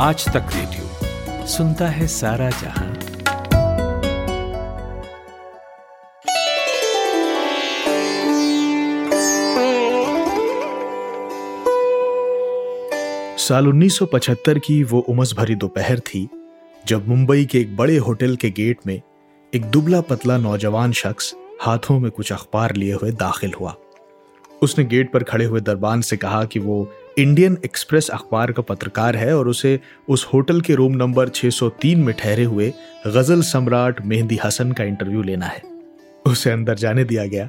आज तक रेडियो सुनता है सारा जहाँ। साल 1975 की वो उमस भरी दोपहर थी, जब मुंबई के एक बड़े होटल के गेट में एक दुबला पतला नौजवान शख्स हाथों में कुछ अखबार लिए हुए दाखिल हुआ। उसने गेट पर खड़े हुए दरबान से कहा कि वो इंडियन एक्सप्रेस अखबार का पत्रकार है और उसे उस होटल के रूम नंबर 603 में ठहरे हुए गज़ल सम्राट मेहंदी हसन का इंटरव्यू लेना है। उसे अंदर जाने दिया गया।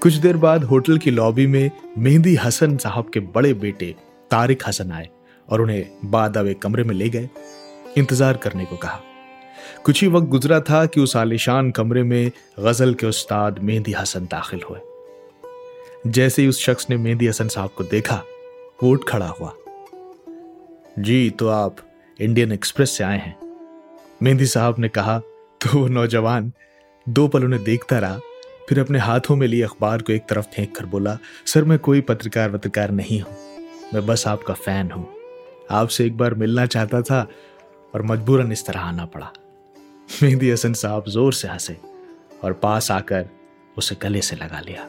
कुछ देर बाद होटल की लॉबी में मेहंदी हसन साहब के बड़े बेटे तारिक हसन आए और उन्हें बाद एक कमरे में ले गए। इंतज़ार करने को कहा। कुछ ही वक्त गुजरा था कि उस आलिशान कमरे में गज़ल के उस्ताद मेहंदी हसन दाखिल हुए। जैसे ही उस शख्स ने मेहंदी हसन साहब को देखा उठ खड़ा हुआ। जी तो आप इंडियन एक्सप्रेस से आए हैं। मेहंदी साहब ने कहा तो वो नौजवान दो पल उन्हें देखता रहा, फिर अपने हाथों में लिए अखबार को एक तरफ़ फेंक कर बोला, सर, मैं कोई पत्रकार वत्रकार नहीं हूँ। मैं बस आपका फ़ैन हूँ। आपसे एक बार मिलना चाहता था और मजबूरन इस तरह आना पड़ा। मेहंदी हसन साहब ज़ोर से हंसे और पास आकर उसे गले से लगा लिया।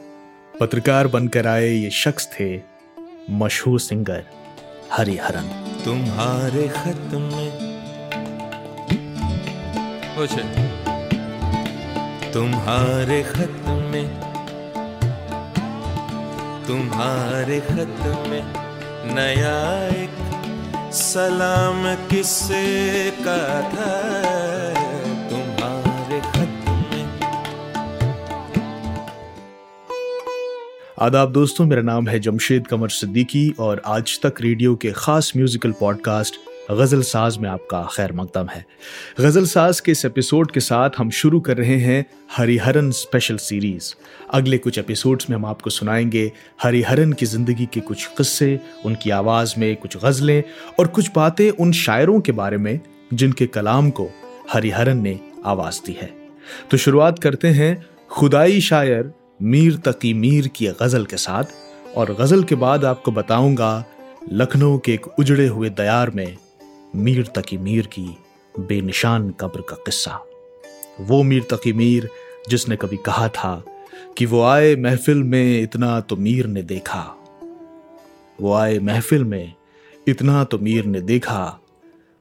पत्रकार बनकर आए ये शख्स थे मशहूर सिंगर हरिहरन। तुम्हारे खत में तुम्हारे खत में तुम्हारे खत में नया एक सलाम किससे का था? आदाब दोस्तों, मेरा नाम है जमशेद कमर सिद्दीकी और आज तक रेडियो के खास म्यूजिकल पॉडकास्ट गज़ल साज में आपका खैर मकदम है। गज़ल साज के इस एपिसोड के साथ हम शुरू कर रहे हैं हरिहरन स्पेशल सीरीज़। अगले कुछ एपिसोड्स में हम आपको सुनाएँगे हरिहरन की ज़िंदगी के कुछ किस्से, उनकी आवाज़ में कुछ गज़लें और कुछ बातें उन शायरों के बारे में जिनके कलाम को हरिहरन ने आवाज़ दी है। तो शुरुआत करते हैं खुदाई शायर मीर तकी मीर की गज़ल के साथ, और गज़ल के बाद आपको बताऊँगा लखनऊ के एक उजड़े हुए दयार में मीर तकी मीर की बेनिशान कब्र का किस्सा। वो मीर तकी मीर जिसने कभी कहा था कि वो आए महफिल में इतना तो मीर ने देखा। वो आए महफिल में इतना तो मीर ने देखा,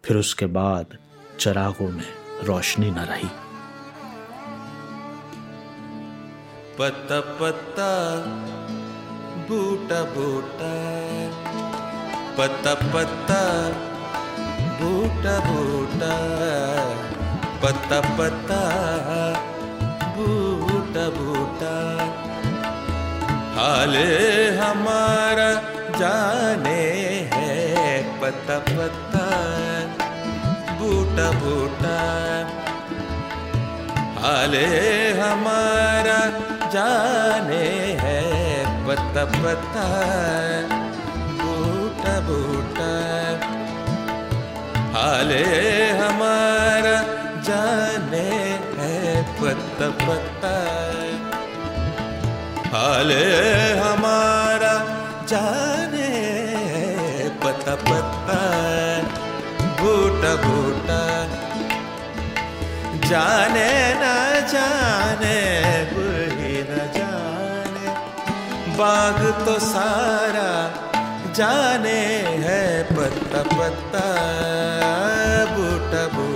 फिर उसके बाद चरागों में रोशनी न रही। पत्ता पत्ता, बूटा बूटा। पत्ता पत्ता, बूटा बूटा। पत्ता पत्ता, बूटा बूटा। हाले हमारा जाने है पत्ता पत्ता, बूटा बूटा। हाले हमारा जाने है, पता पत्ता बूटा बूटा। हाले हमारा जाने है पत्ता पत्ता हाले हमारा जाने पता पत्ता बूटा बूटा। जाने न जाने बाग तो सारा जाने है पत्ता पत्ता बूटा बूटा।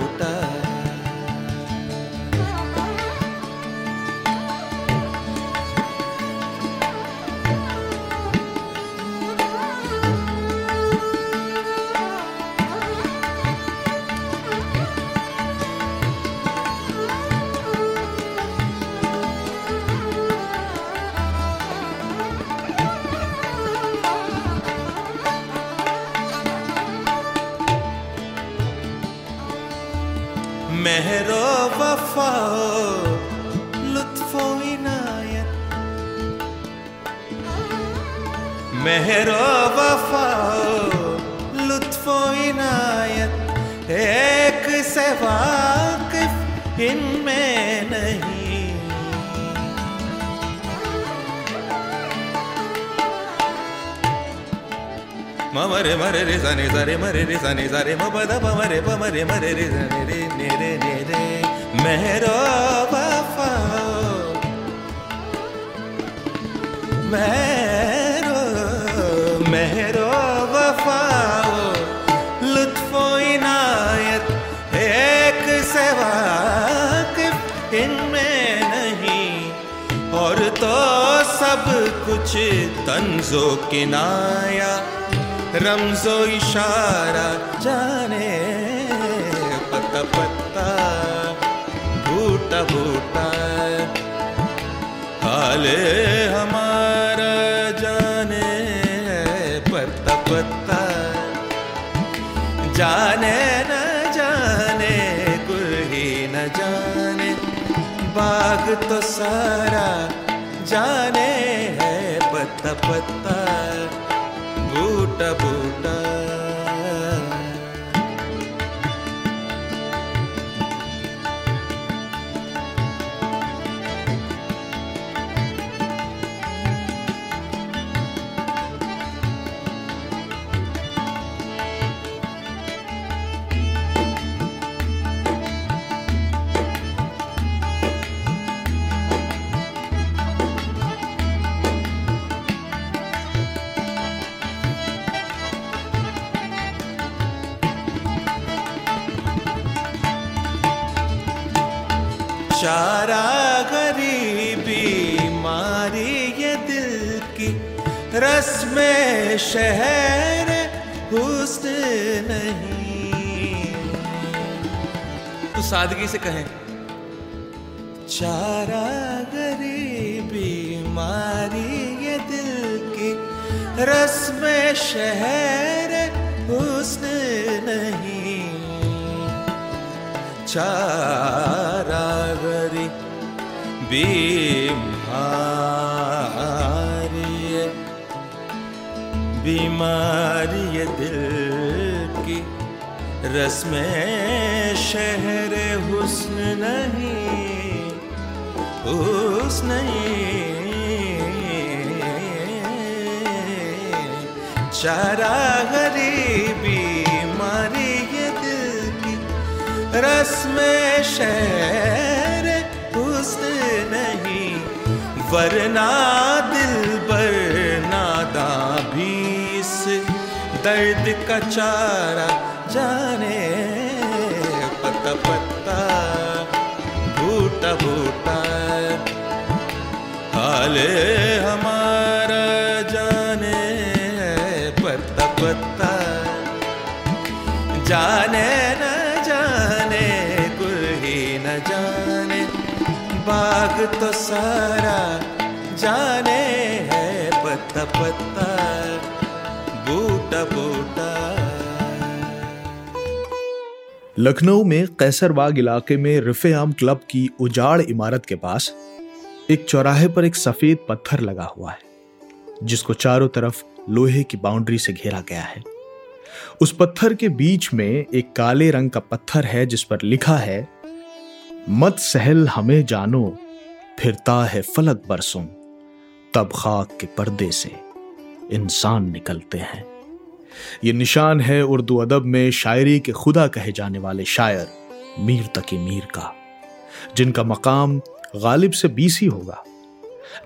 मेहरो वफा लुत्फो इनायत। मेहरो वफा लुत्फो इनायत। एक से वाकिफ इनमें नहीं। मरे मरे रे सने सरे मरे रे सने सरे म पद प मरे प मरे रे सने रे ने रे। ने रे मेरो वफा मेरो मेरो तो सब कुछ तंजो किनाया। रमजो इशारा, जाने पत्ता पत्ता बूटा बूटा हाले हमारा जाने पत्ता पत्ता जाने न जाने गुल ही न जाने। बाग तो सारा जाने है पत्ता पत्ता बूटा बूटा चारा गरीबी मारी ये दिल की रस्म शहर हुस्न नहीं। तो सादगी से कहें। चारा गरीबी मारी ये दिल की रस्म शहर हुस्न नहीं। चारा गरी बीमारी है बीमारी है दिल की रस्म शहर हुस्न नहीं हुस्न नहीं। चारा गरीबी रस्म शहर हुस्न नहीं, वरना दिल बर नादा भी इस दर्द का चारा जाने पत्ता पत्ता बूटा बूटा हाले हमारा जाने पत्ता पत्ता जाने बाग तो सारा जाने है पत्ता पत्ता, बूटा बूटा। लखनऊ में कैसरबाग इलाके में रिफे आम क्लब की उजाड़ इमारत के पास एक चौराहे पर एक सफ़ेद पत्थर लगा हुआ है, जिसको चारों तरफ़ लोहे की बाउंड्री से घेरा गया है। उस पत्थर के बीच में एक काले रंग का पत्थर है, जिस पर लिखा है, मत सहल हमें जानो फिरता है फलक बरसों। तब खाक के पर्दे से इंसान निकलते हैं। ये निशान है उर्दू अदब में शायरी के खुदा कहे जाने वाले शायर मीर तकी मीर का, जिनका मकाम गालिब से बीसी होगा।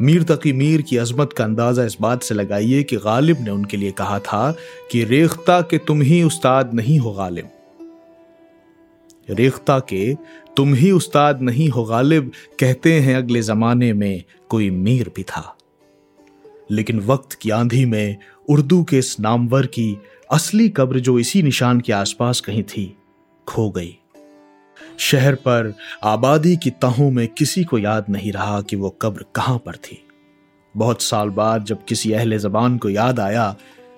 मीर तकी मीर की अजमत का अंदाज़ा इस बात से लगाइए कि गालिब ने उनके लिए कहा था कि रेख्ता के तुम ही उस्ताद नहीं हो गालिब। रेख्ता के, तुम ही उस्ताद नहीं हो गालिब, कहते हैं अगले जमाने में कोई मीर भी था। लेकिन वक्त की आंधी में उर्दू के इस नामवर की असली कब्र जो इसी निशान के आसपास कहीं थी, खो गई। शहर पर आबादी की तहों में किसी को याद नहीं रहा कि वो कब्र कहाँ पर थी। बहुत साल बाद जब किसी अहले जबान को याद आया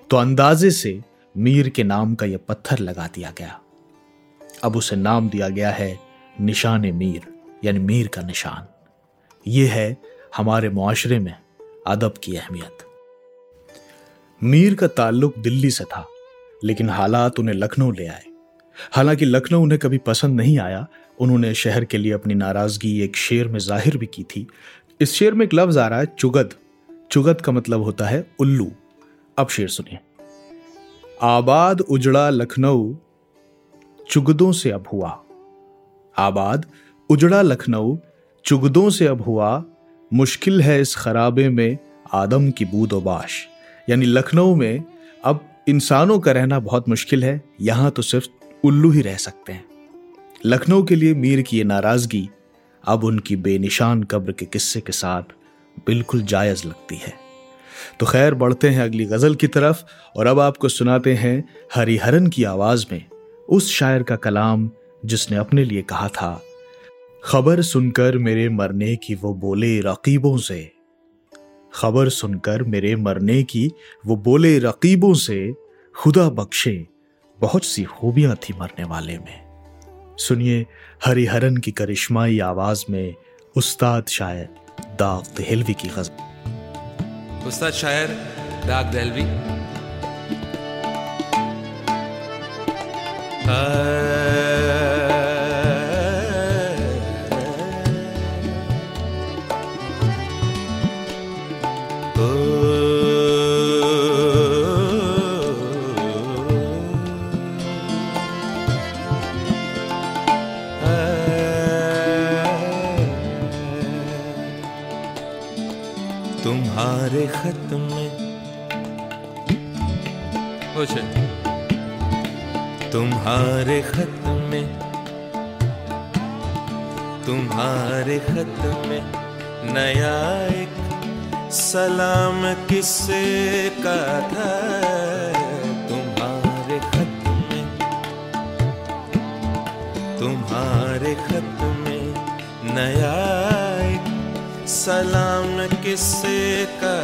तो अंदाजे से मीर के नाम का यह पत्थर लगा दिया गया। अब उसे नाम दिया गया है निशान मीर, यानी मीर का निशान। यह है हमारे मुआशरे में अदब की अहमियत। मीर का ताल्लुक दिल्ली से था, लेकिन हालात उन्हें लखनऊ ले आए। हालाँकि लखनऊ उन्हें कभी पसंद नहीं आया, उन्होंने शहर के लिए अपनी नाराज़गी एक शेर में ज़ाहिर भी की थी। इस शेर में एक लफ्ज आ रहा है, चुगद। चुगद का मतलब होता है उल्लू। अब शेर सुनिए। आबाद उजड़ा लखनऊ चुगदों से अब हुआ। आबाद, उजड़ा लखनऊ, चुगदों से अब हुआ। मुश्किल है इस खराबे में आदम की बूदोबाश। यानी लखनऊ में अब इंसानों का रहना बहुत मुश्किल है। यहाँ तो सिर्फ़ उल्लू ही रह सकते हैं। लखनऊ के लिए मीर की ये नाराज़गी अब उनकी बेनिशान कब्र के किस्से के साथ बिल्कुल जायज़ लगती है। तो खैर, बढ़ते हैं अगली गज़ल की तरफ़ और अब आपको सुनाते हैं हरिहरन की आवाज़ में उस शायर का कलाम जिसने अपने लिए कहा था। खबर सुनकर मेरे मरने की वो बोले रकीबों से। खबर सुनकर मेरे मरने की वो बोले रकीबों से खुदा बख्शे, बहुत सी खूबियाँ थी मरने वाले में। सुनिए हरिहरन की करिश्माई आवाज़ में उस्ताद शायर दाग दहलवी की गज़ल। उस्ताद शायर दाग दहलवी। तुम्हारे का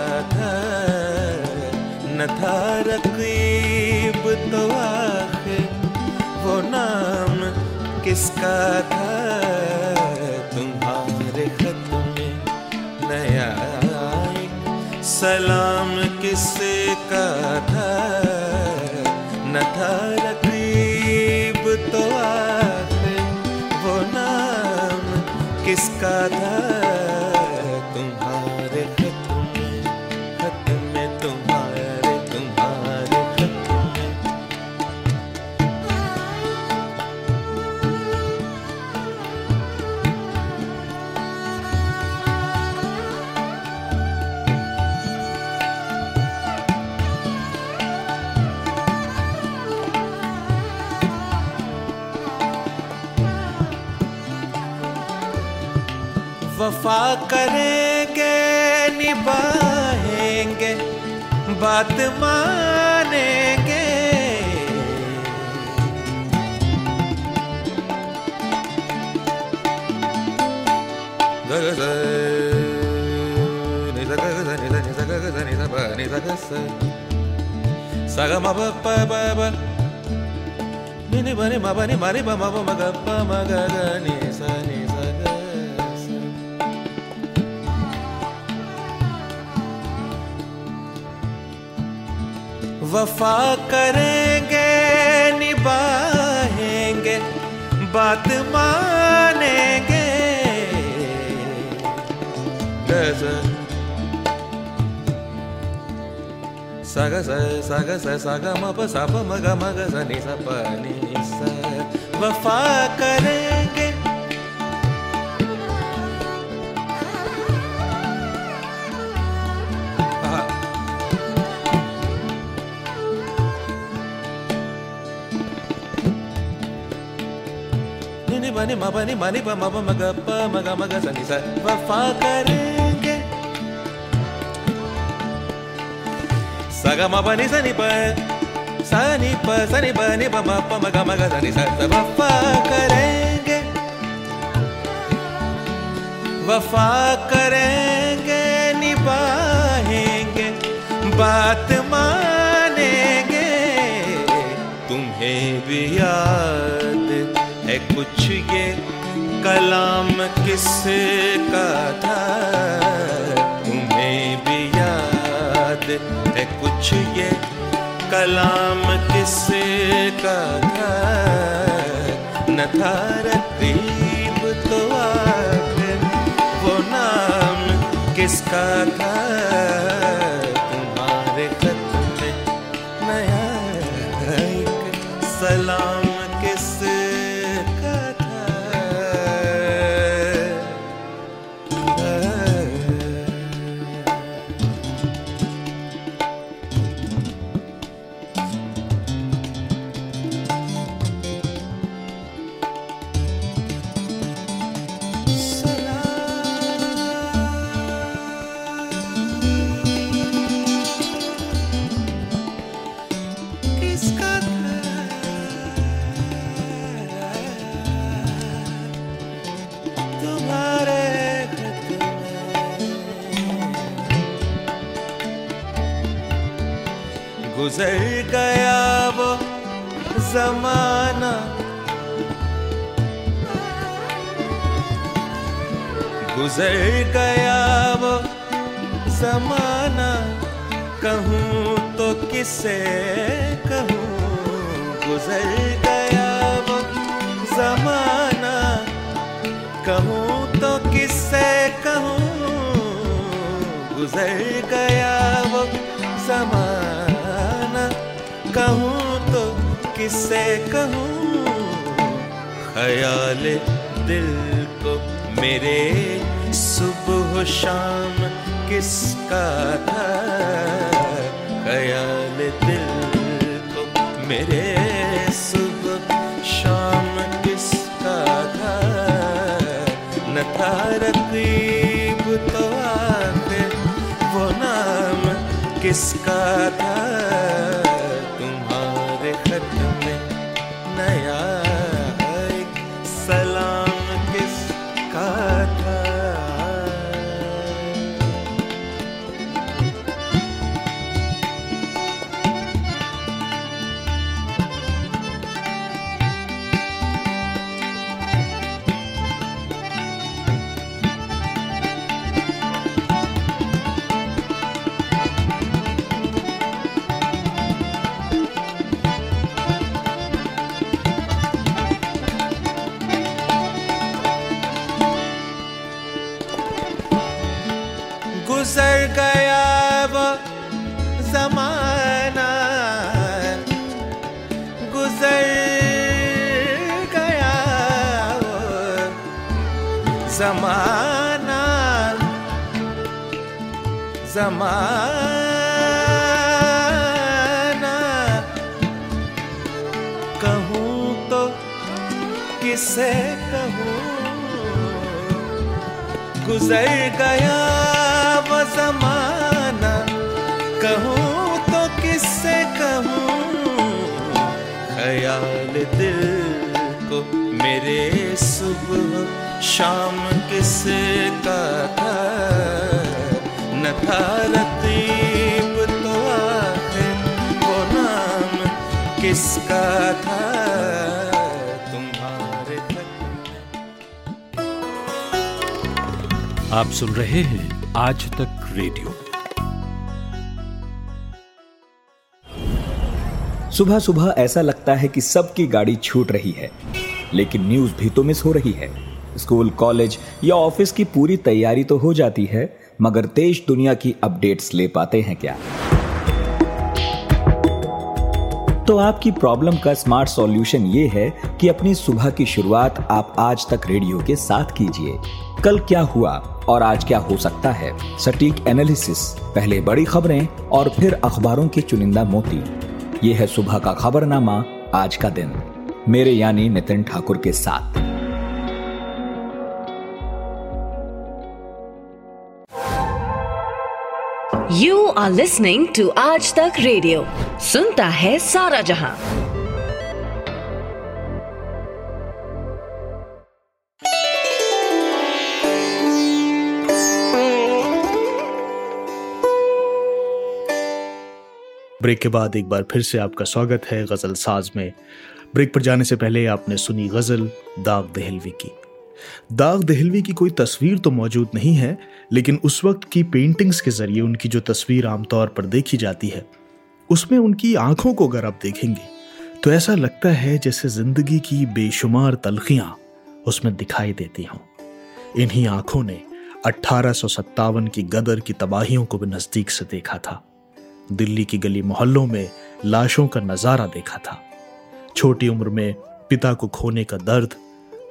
न था रकीब तो आखिर, वो नाम किसका था? तुम्हारे खत में नया सलाम किससे का था? न था रकीब तो आखिर, वो नाम किसका था वफा करेंगे निभाएँगे बात मानेंगे Saga ma ba ba ba ba ni ni ba ni ma ba ni ma वफा करेंगे, निभाएँगे, बात मानेंगे। सग स सग स, सग मप, सप मग मग स नि सप नि स वफा करेंगे ma pa ga pa ma ga ma ga sa ni sa वफा करेंगे pa sa ni pa ni pa ma pa ma ga ma ga sa ni sa sa वफा करेंगे वफा करेंगे निभाएँगे बात मानेंगे ये कलाम किससे का था? तुम्हें भी याद है कुछ ये, कलाम किससे का था? न था रकीब तो आखिर, वो नाम किसका था? जमाना। गुजर गया वो जमाना। कहूँ तो किसे कहूँ? गुजर गया वो जमाना। कहूँ तो किसे कहूँ? गुजर गया वो जमाना। कहूँ किसे कहूँ? ख्याल दिल को मेरे सुबह शाम किसका था? ख्याल दिल को मेरे सुबह शाम किसका था? न था रकीब तो आखिर, वो नाम किसका था? जमाना जमाना कहूँ तो किसे कहूँ? गुजर गया वो जमाना। कहूँ तो किससे कहूँ? ख्याल दिल को मेरे सुबह शाम किसका था? न था रतीब तो आखिर वो नाम किसका था? तुम्हारे आप सुन रहे हैं आज तक रेडियो। सुबह सुबह ऐसा लगता है कि सबकी गाड़ी छूट रही है लेकिन न्यूज़ भी तो मिस हो रही है। स्कूल, कॉलेज या ऑफ़िस की पूरी तैयारी तो हो जाती है, मगर देश दुनिया की अपडेट्स ले पाते हैं क्या? तो आपकी प्रॉब्लम का स्मार्ट सॉल्यूशन ये है कि अपनी सुबह की शुरुआत आप आज तक रेडियो के साथ कीजिए। कल क्या हुआ और आज क्या हो सकता है? सटीक एनालिसिस, पहले बड़ी खबरें और फिर अखबारों के चुनिंदा मोती। ये है सुबह का खबरनामा आज का दिन। मेरे यानी नितिन ठाकुर के साथ। You are listening to आज तक रेडियो सुनता है सारा जहाँ। ब्रेक के बाद एक बार फिर से आपका स्वागत है गज़ल साज में। ब्रेक पर जाने से पहले आपने सुनी गज़ल दाग दहलवी की। दाग दहलवी की कोई तस्वीर तो मौजूद नहीं है, लेकिन उस वक्त की पेंटिंग्स के ज़रिए उनकी जो तस्वीर आमतौर पर देखी जाती है, उसमें उनकी आँखों को अगर आप देखेंगे तो ऐसा लगता है जैसे ज़िंदगी की बेशुमार तलखियाँ उसमें दिखाई देती हों। इन्हीं आँखों ने अठारह की गदर की तबाहियों को भी नज़दीक से देखा था। दिल्ली की गली मोहल्लों में लाशों का नज़ारा देखा था। छोटी उम्र में पिता को खोने का दर्द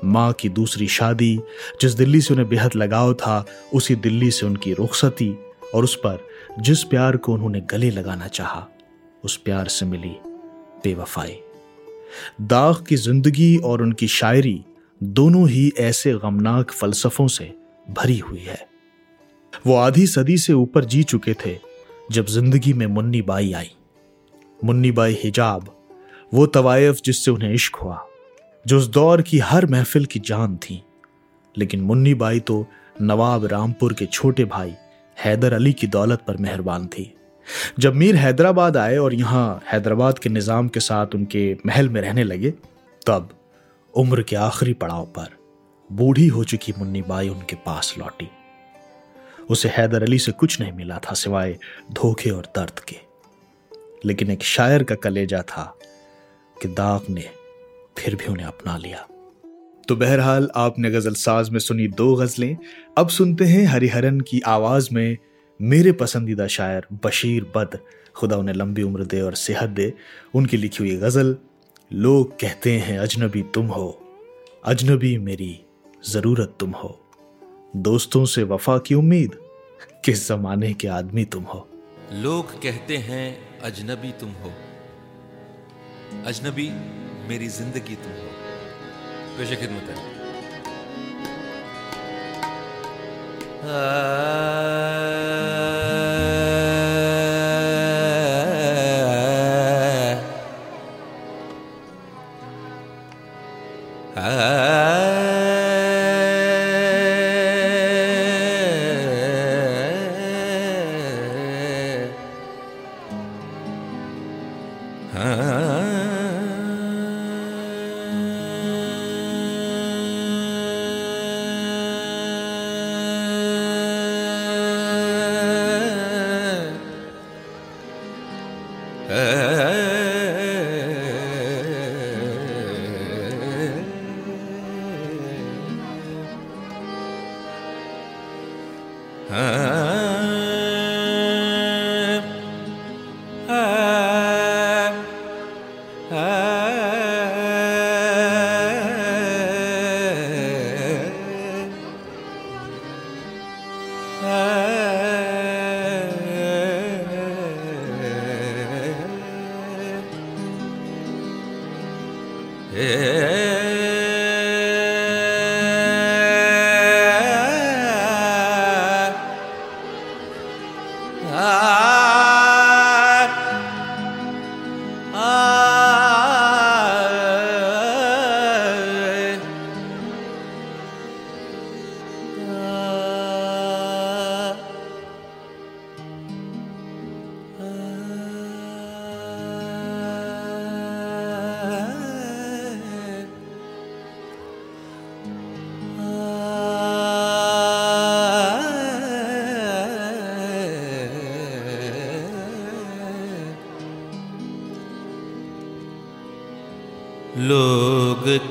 माँ की दूसरी शादी, जिस दिल्ली से उन्हें बेहद लगाव था, उसी दिल्ली से उनकी रुखसती और उस पर जिस प्यार को उन्होंने गले लगाना चाहा, उस प्यार से मिली बेवफाई। दाग की ज़िंदगी और उनकी शायरी दोनों ही ऐसे गमनाक फलसफों से भरी हुई है। वो आधी सदी से ऊपर जी चुके थे, जब ज़िंदगी में मुन्नी बाई आई। मुन्नी बाई हिजाब, वो तवायफ जिससे उन्हें इश्क हुआ। जो उस दौर की हर महफिल की जान थी। लेकिन मुन्नी बाई तो नवाब रामपुर के छोटे भाई हैदर अली की दौलत पर मेहरबान थी। जब मीर हैदराबाद आए और यहाँ हैदराबाद के निज़ाम के साथ उनके महल में रहने लगे, तब उम्र के आखिरी पड़ाव पर बूढ़ी हो चुकी मुन्नी बाई उनके पास लौटी। उसे हैदर अली से कुछ नहीं मिला था सिवाय धोखे और दर्द के। लेकिन एक शायर का कलेजा था कि दाग ने फिर भी उन्हें अपना लिया। तो बहरहाल आपने गज़ल साज में सुनी दो गजलें। अब सुनते हैं हरिहरन की आवाज़ में मेरे पसंदीदा शायर बशीर बद। खुदा उन्हें लंबी उम्र दे और सेहत दे। उनकी लिखी हुई गज़ल लोग कहते हैं अजनबी तुम हो अजनबी मेरी ज़रूरत तुम हो। दोस्तों से वफा की उम्मीद किस जमाने के आदमी तुम हो? लोग कहते हैं अजनबी तुम हो। अजनबी मेरी ज़िंदगी तुम हो। पेश खिदमत है। लोग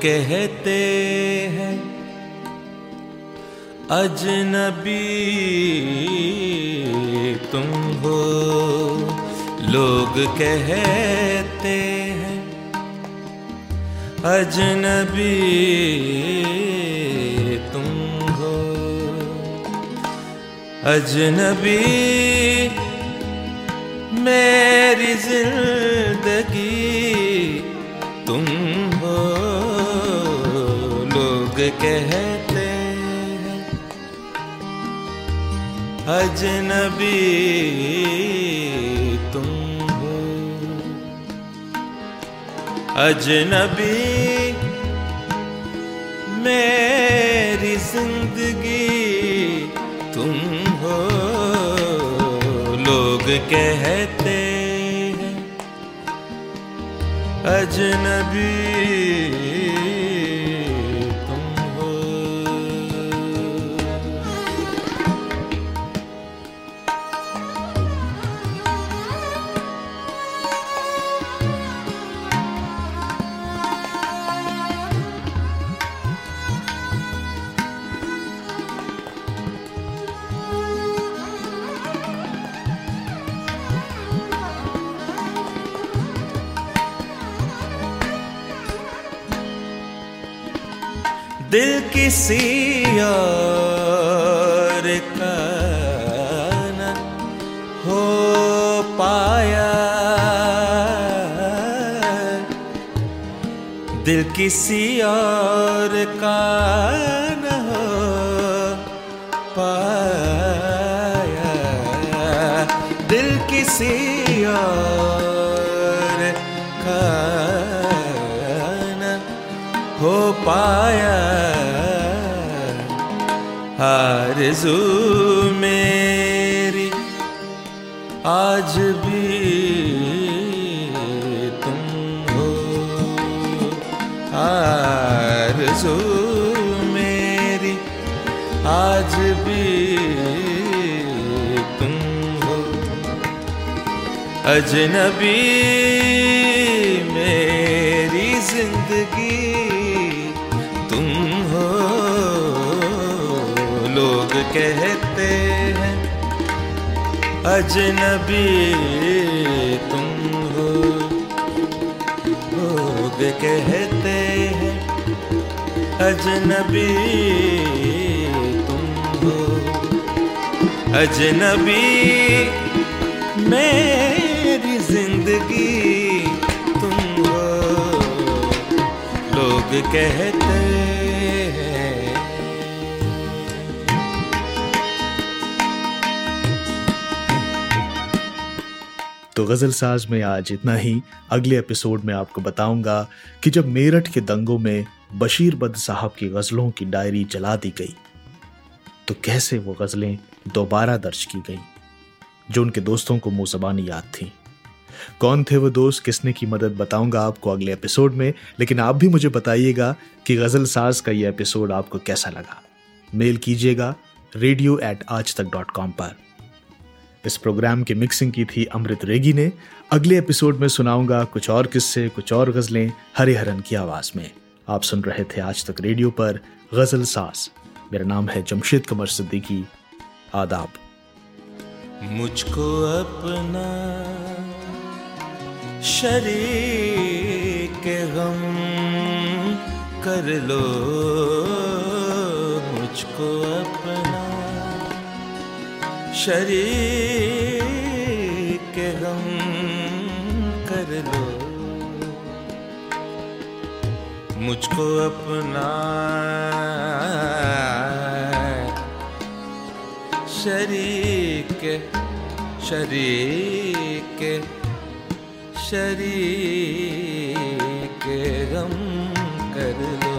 कहते हैं अजनबी तुम हो। लोग कहते हैं अजनबी तुम हो। अजनबी मेरी ज़िंदगी लोग कहते हैं, अजनबी तुम हो। अजनबी, मेरी ज़िंदगी तुम हो। लोग कहते हैं, अजनबी दिल किसी और का हो पाया। दिल किसी और का न हो पाया। दिल किसी और पाया। आरज़ू मेरी आज भी तुम हो। आरज़ू मेरी आज भी तुम हो। अजनबी कहते हैं, अजनबी तुम हो। लोग कहते हैं, अजनबी तुम हो। अजनबी मेरी ज़िंदगी तुम हो। लोग कहते हैं तो गज़ल साज में आज इतना ही। अगले एपिसोड में आपको बताऊँगा कि जब मेरठ के दंगों में बशीर बद साहब की गजलों की डायरी जला दी गई तो कैसे वो गजलें दोबारा दर्ज की गई, जो उनके दोस्तों को मुँह जबानी याद थी। कौन थे वो दोस्त, किसने की मदद बताऊँगा आपको अगले एपिसोड में, लेकिन आप भी मुझे बताइएगा कि गज़ल साज का ये एपिसोड आपको कैसा लगा। मेल कीजिएगा रेडियो एट आज तक डॉट कॉम पर। इस प्रोग्राम की मिक्सिंग की थी अमृत रेगी ने। अगले एपिसोड में सुनाऊँगा कुछ और किस्से, कुछ और गजलें हरिहरन की आवाज़ में। आप सुन रहे थे आज तक रेडियो पर गज़ल सास। मेरा नाम है जमशेद कमर सिद्दीकी। आदाब। मुझको अपना शरीक गम कर लो, मुझको अपना शरीक गम कर लो। मुझको अपना शरीक शरीक शरीक गम कर लो।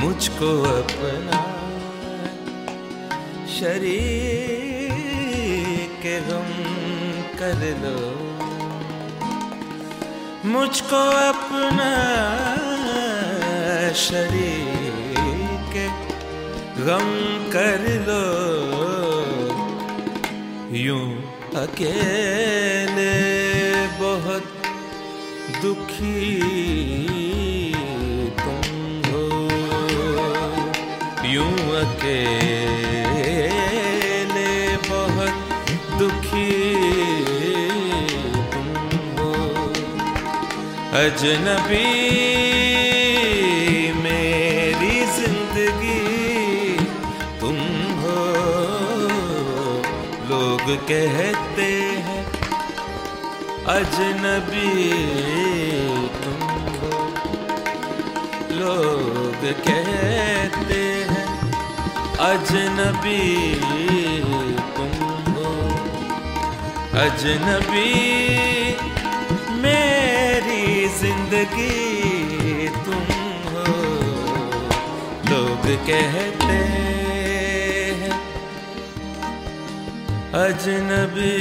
मुझको अपना शरीक गम कर लो मुझको अपना शरीक गम कर लो यूँ अकेले बहुत दुखी तुम हो। यूँ अकेले अजनबी, मेरी ज़िंदगी, तुम हो, लोग कहते हैं, अजनबी, तुम हो, लोग कहते हैं, अजनबी, तुम हो, अजनबी। ज़िंदगी तुम हो। लोग कहते हैं अजनबी